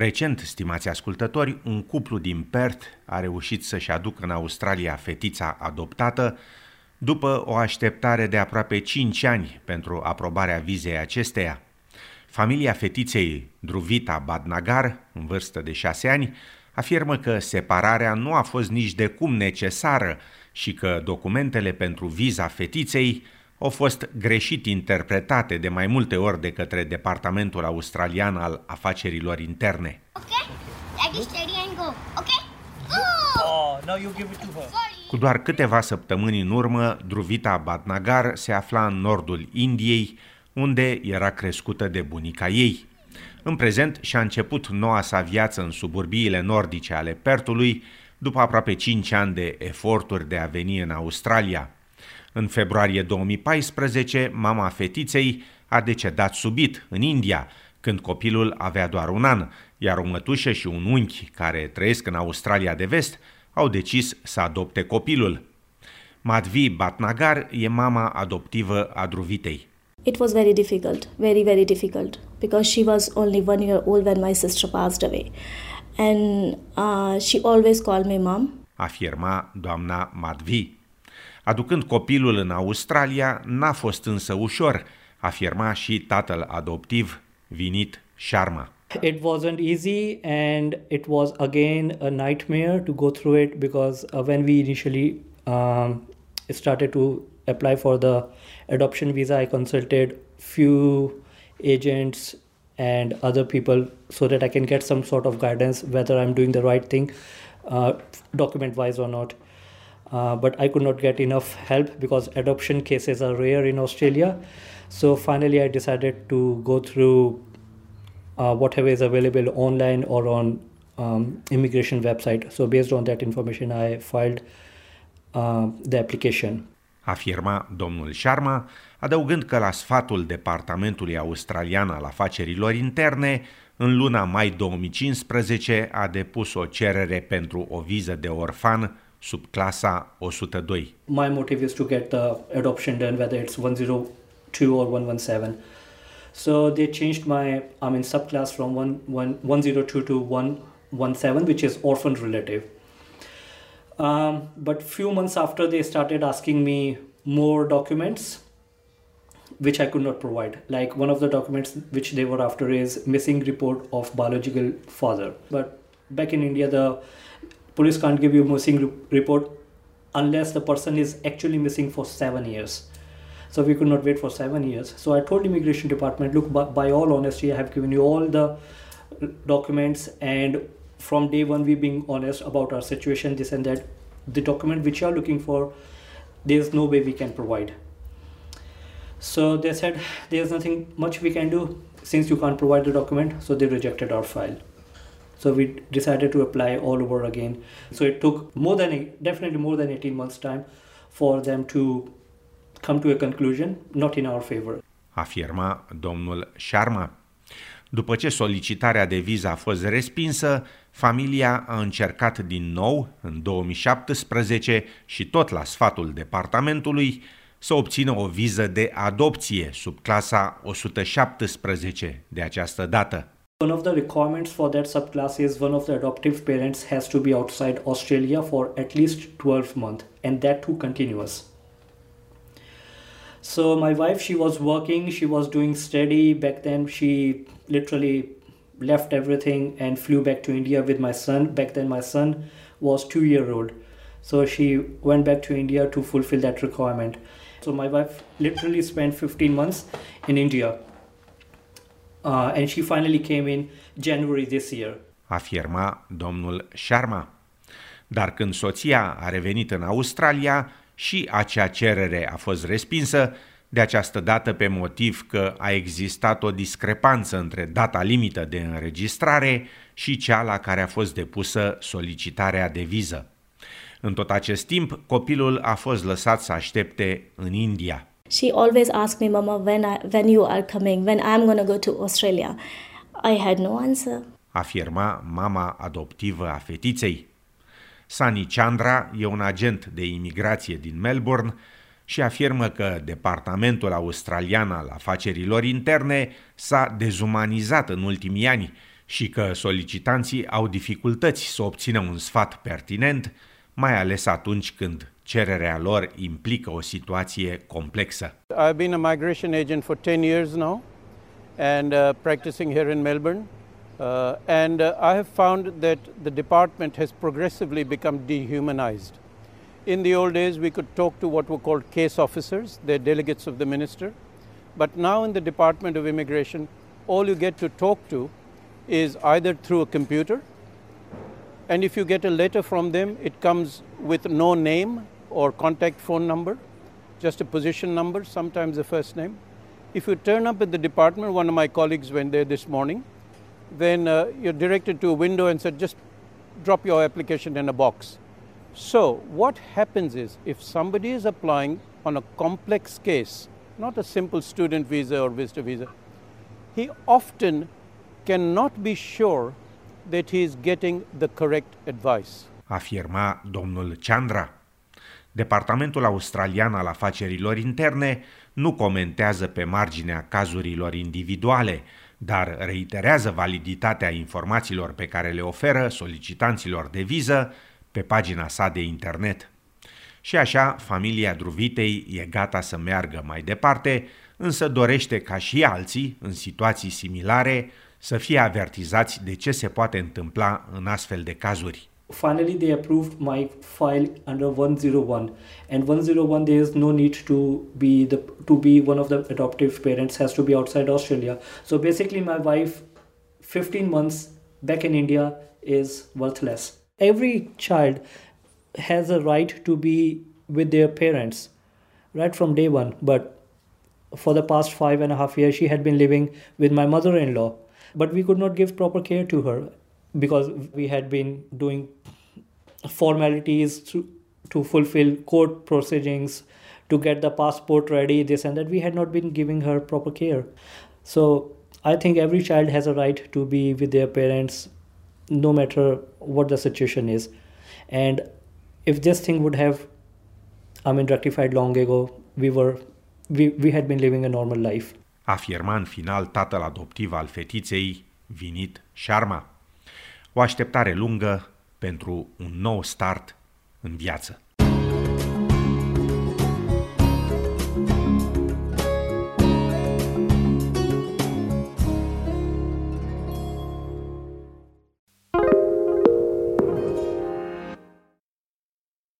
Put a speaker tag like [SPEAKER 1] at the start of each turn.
[SPEAKER 1] Recent, stimați ascultători, un cuplu din Perth a reușit să-și aducă în Australia fetița adoptată după o așteptare de aproape 5 ani pentru aprobarea vizei acesteia. Familia fetiței Druvita Badnagar, în vârstă de 6 ani, afirmă că separarea nu a fost nici de cum necesară și că documentele pentru viza fetiței au fost greșit interpretate de mai multe ori de către Departamentul Australian al Afacerilor Interne. Oh, Cu doar câteva săptămâni în urmă, Druvita Badnagar se afla în nordul Indiei, unde era crescută de bunica ei. În prezent și-a început noua sa viață în suburbiile nordice ale Pertului, după aproape 5 ani de eforturi de a veni în Australia. În februarie 2014, mama fetiței a decedat subit în India, când copilul avea doar un an, iar o mătușă și un unchi care trăiesc în Australia de vest au decis să adopte copilul. Madhvi Batnagar e mama adoptivă a Druvitei.
[SPEAKER 2] It was very difficult, very, very difficult, because she was only one year old when my sister passed away. And uh, she always called me mom.
[SPEAKER 1] Afirma doamna Madhvi. Aducând copilul în Australia, n-a fost însă ușor, afirma și tatăl adoptiv, Vinit Sharma.
[SPEAKER 3] It wasn't easy and it was again a nightmare to go through it because uh, when we initially um, started to apply for the adoption visa, I consulted few agents and other people so that I can get some sort of guidance whether I'm doing the right thing uh, document wise or not. Uh, but I could not get enough help because adoption cases are rare in Australia. So finally, I decided to go through uh, whatever is available online or on um, immigration website. So based on that information, I filed uh, the application.
[SPEAKER 1] Afirma domnul Sharma, adăugând că la sfatul Departamentului Australian al Afacerilor Interne, în luna mai 2015 a depus o cerere pentru o viză de orfan subclasa 102.
[SPEAKER 3] My motive is to get the adoption done whether it's 102 or 117. So they changed my I mean subclass from 1, 1, 102 to 117 which is orphan relative. Um, but few months after they started asking me more documents which I could not provide. Like one of the documents which they were after is missing report of biological father. But back in India the police can't give you a missing report unless the person is actually missing for seven years. So we could not wait for seven years. So i told immigration department look by, by all honesty i have given you all the documents and from day one we being honest about our situation this and that. The document which you are looking for there's no way we can provide. So they said there's nothing much we can do since you can't provide the document. So they rejected our file so we decided to apply all over again. So it took more than definitely more than 18 months time for them to come to a conclusion, not in our favor.
[SPEAKER 1] Afirma domnul Sharma. După ce solicitarea de viză a fost respinsă, familia a încercat din nou, în 2017 și tot la sfatul departamentului, să obțină o viză de adopție sub clasa 117 de această dată.
[SPEAKER 3] One of the requirements for that subclass is one of the adoptive parents has to be outside Australia for at least 12 months and that too continuous. So my wife, she was working, she was doing steady back then. She literally left everything and flew back to India with my son. Back then my son was two year old. So she went back to India to fulfill that requirement. So my wife literally spent 15 months in India uh, and she finally came in January this year.
[SPEAKER 1] Afirma domnul Sharma. Dar când soția a revenit în Australia, și acea cerere a fost respinsă, de această dată pe motiv că a existat o discrepanță între data limită de înregistrare și cea la care a fost depusă solicitarea de viză. În tot acest timp, copilul a fost lăsat să aștepte în India.
[SPEAKER 2] She always asked me, Mama, when I, when you are coming, when I'm going to go to Australia. I had no answer.
[SPEAKER 1] Afirma mama adoptivă a fetiței. Sani Chandra e un agent de imigrație din Melbourne și afirmă că Departamentul Australian al Afacerilor Interne s-a dezumanizat în ultimii ani și că solicitanții au dificultăți să obțină un sfat pertinent, mai ales atunci când cererea lor implică o situație complexă.
[SPEAKER 4] I've been a migration agent for 10 years now and uh, practicing here in Melbourne. Uh, and uh, I have found that the department has progressively become dehumanized. In the old days, we could talk to what were called case officers, they're delegates of the minister. But now in the Department of Immigration, all you get to talk to is either through a computer, and if you get a letter from them, it comes with no name or contact phone number, just a position number, sometimes a first name. If you turn up at the department, one of my colleagues went there this morning, then uh, you're directed to a window and said, just drop your application in a box. So, what happens is if somebody is applying on a complex case, not a simple student visa or visitor visa, he often cannot be sure that he is getting the correct advice.
[SPEAKER 1] Afirma domnul Chandra. Departamentul Australian al Afacerilor Interne nu comentează pe marginea cazurilor individuale, dar reiterează validitatea informațiilor pe care le oferă solicitanților de viză pe pagina sa de internet. Și așa, familia Druvitei e gata să meargă mai departe, însă dorește ca și alții, în situații similare, să fie avertizați de ce se poate întâmpla în astfel de cazuri.
[SPEAKER 3] Finally, they approved my file under 101, and 101 there is no need to be the to be one of the adoptive parents has to be outside Australia. So basically, my wife, 15 months back in India, is worthless. Every child has a right to be with their parents right from day one, but for the past five and a half years, she had been living with my mother in law but we could not give proper care to her because we had been doing formalities to, to fulfill court proceedings to get the passport ready this and that. We had not been giving her proper care. So i think every child has a right to be with their parents no matter what the situation is. And if this thing would have i mean rectified long ago we were we, we had been living a normal life.
[SPEAKER 1] Afirma în final tatăl adoptiv al fetiței, Vinit Sharma. O așteptare lungă pentru un nou start în viață.